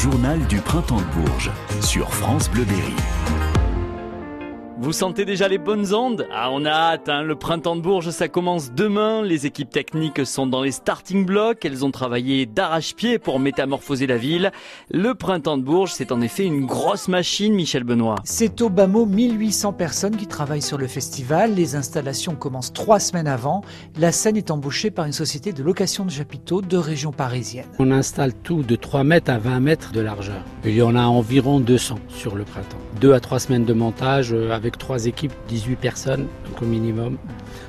journal du printemps de Bourges sur France Bleu Berry. Vous sentez déjà les bonnes ondes? Ah, on a hâte, hein. le printemps de Bourges, ça commence demain. Les équipes techniques sont dans les starting blocks. Elles ont travaillé d'arrache-pied pour métamorphoser la ville. Le printemps de Bourges, c'est en effet une grosse machine, Michel Benoît. C'est au bas mot 1800 personnes qui travaillent sur le festival. Les installations commencent trois semaines avant. La scène est embauchée par une société de location de chapiteaux de région parisienne. On installe tout de 3 mètres à 20 mètres de largeur. Il y en a environ 200 sur le printemps. Deux à trois semaines de montage euh, avec trois équipes, 18 personnes donc au minimum,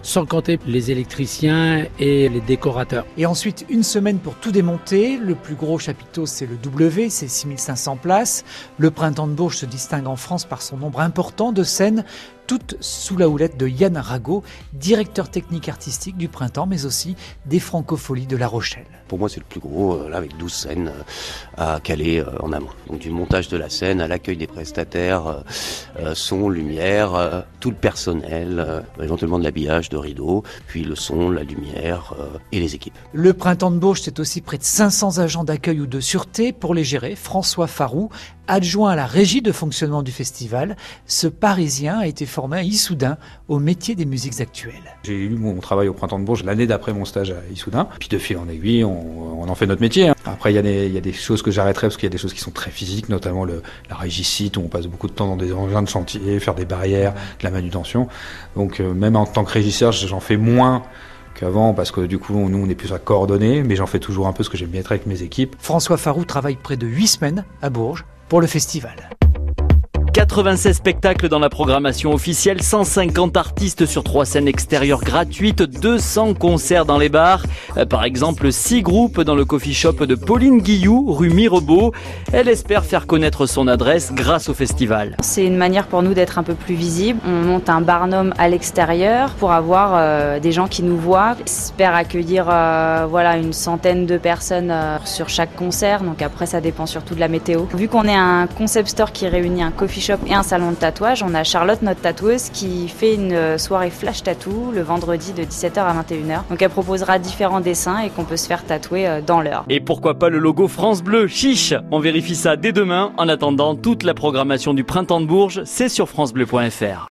sans compter les électriciens et les décorateurs. Et ensuite, une semaine pour tout démonter. Le plus gros chapiteau, c'est le W, c'est 6500 places. Le printemps de Bourges se distingue en France par son nombre important de scènes, toutes sous la houlette de Yann Rago, directeur technique artistique du printemps, mais aussi des francopholies de La Rochelle. Pour moi, c'est le plus gros, euh, là, avec 12 scènes euh, à caler euh, en amont. Donc, du montage de la scène à l'accueil des prestataires, son, lumière, tout le personnel, éventuellement de l'habillage, de rideaux, puis le son, la lumière et les équipes. Le printemps de Bourges, c'est aussi près de 500 agents d'accueil ou de sûreté pour les gérer. François Farou, adjoint à la régie de fonctionnement du festival, ce Parisien a été formé à Issoudun au métier des musiques actuelles. J'ai eu mon travail au printemps de Bourges l'année d'après mon stage à Issoudun. Puis de fil en aiguille, on, en fait notre métier. Hein. Après, il y, a des choses que j'arrêterai parce qu'il y a des choses qui sont très physiques, notamment le, la régie site où on passe beaucoup de temps dans des engins de chantier, faire des barrières, de la manutention. Donc euh, même en tant que régisseur, j'en fais moins qu'avant parce que du coup nous on est plus à coordonner mais j'en fais toujours un peu ce que j'aime bien être avec mes équipes. François Farou travaille près de 8 semaines à Bourges pour le festival. 96 spectacles dans la programmation officielle, 150 artistes sur trois scènes extérieures gratuites, 200 concerts dans les bars. Euh, par exemple, 6 groupes dans le coffee shop de Pauline Guillou, rue Mirabeau. Elle espère faire connaître son adresse grâce au festival. C'est une manière pour nous d'être un peu plus visibles. On monte un barnum à l'extérieur pour avoir euh, des gens qui nous voient. On espère accueillir euh, voilà, une centaine de personnes sur chaque concert. Donc après, ça dépend surtout de la météo. Vu qu'on est un concept store qui réunit un coffee et un salon de tatouage. On a Charlotte, notre tatoueuse, qui fait une soirée flash tattoo le vendredi de 17h à 21h. Donc elle proposera différents dessins et qu'on peut se faire tatouer euh, dans l'heure. Et pourquoi pas le logo France Bleu? Chiche On vérifie ça dès demain. En attendant, toute la programmation du printemps de Bourges, c'est sur francebleu.fr.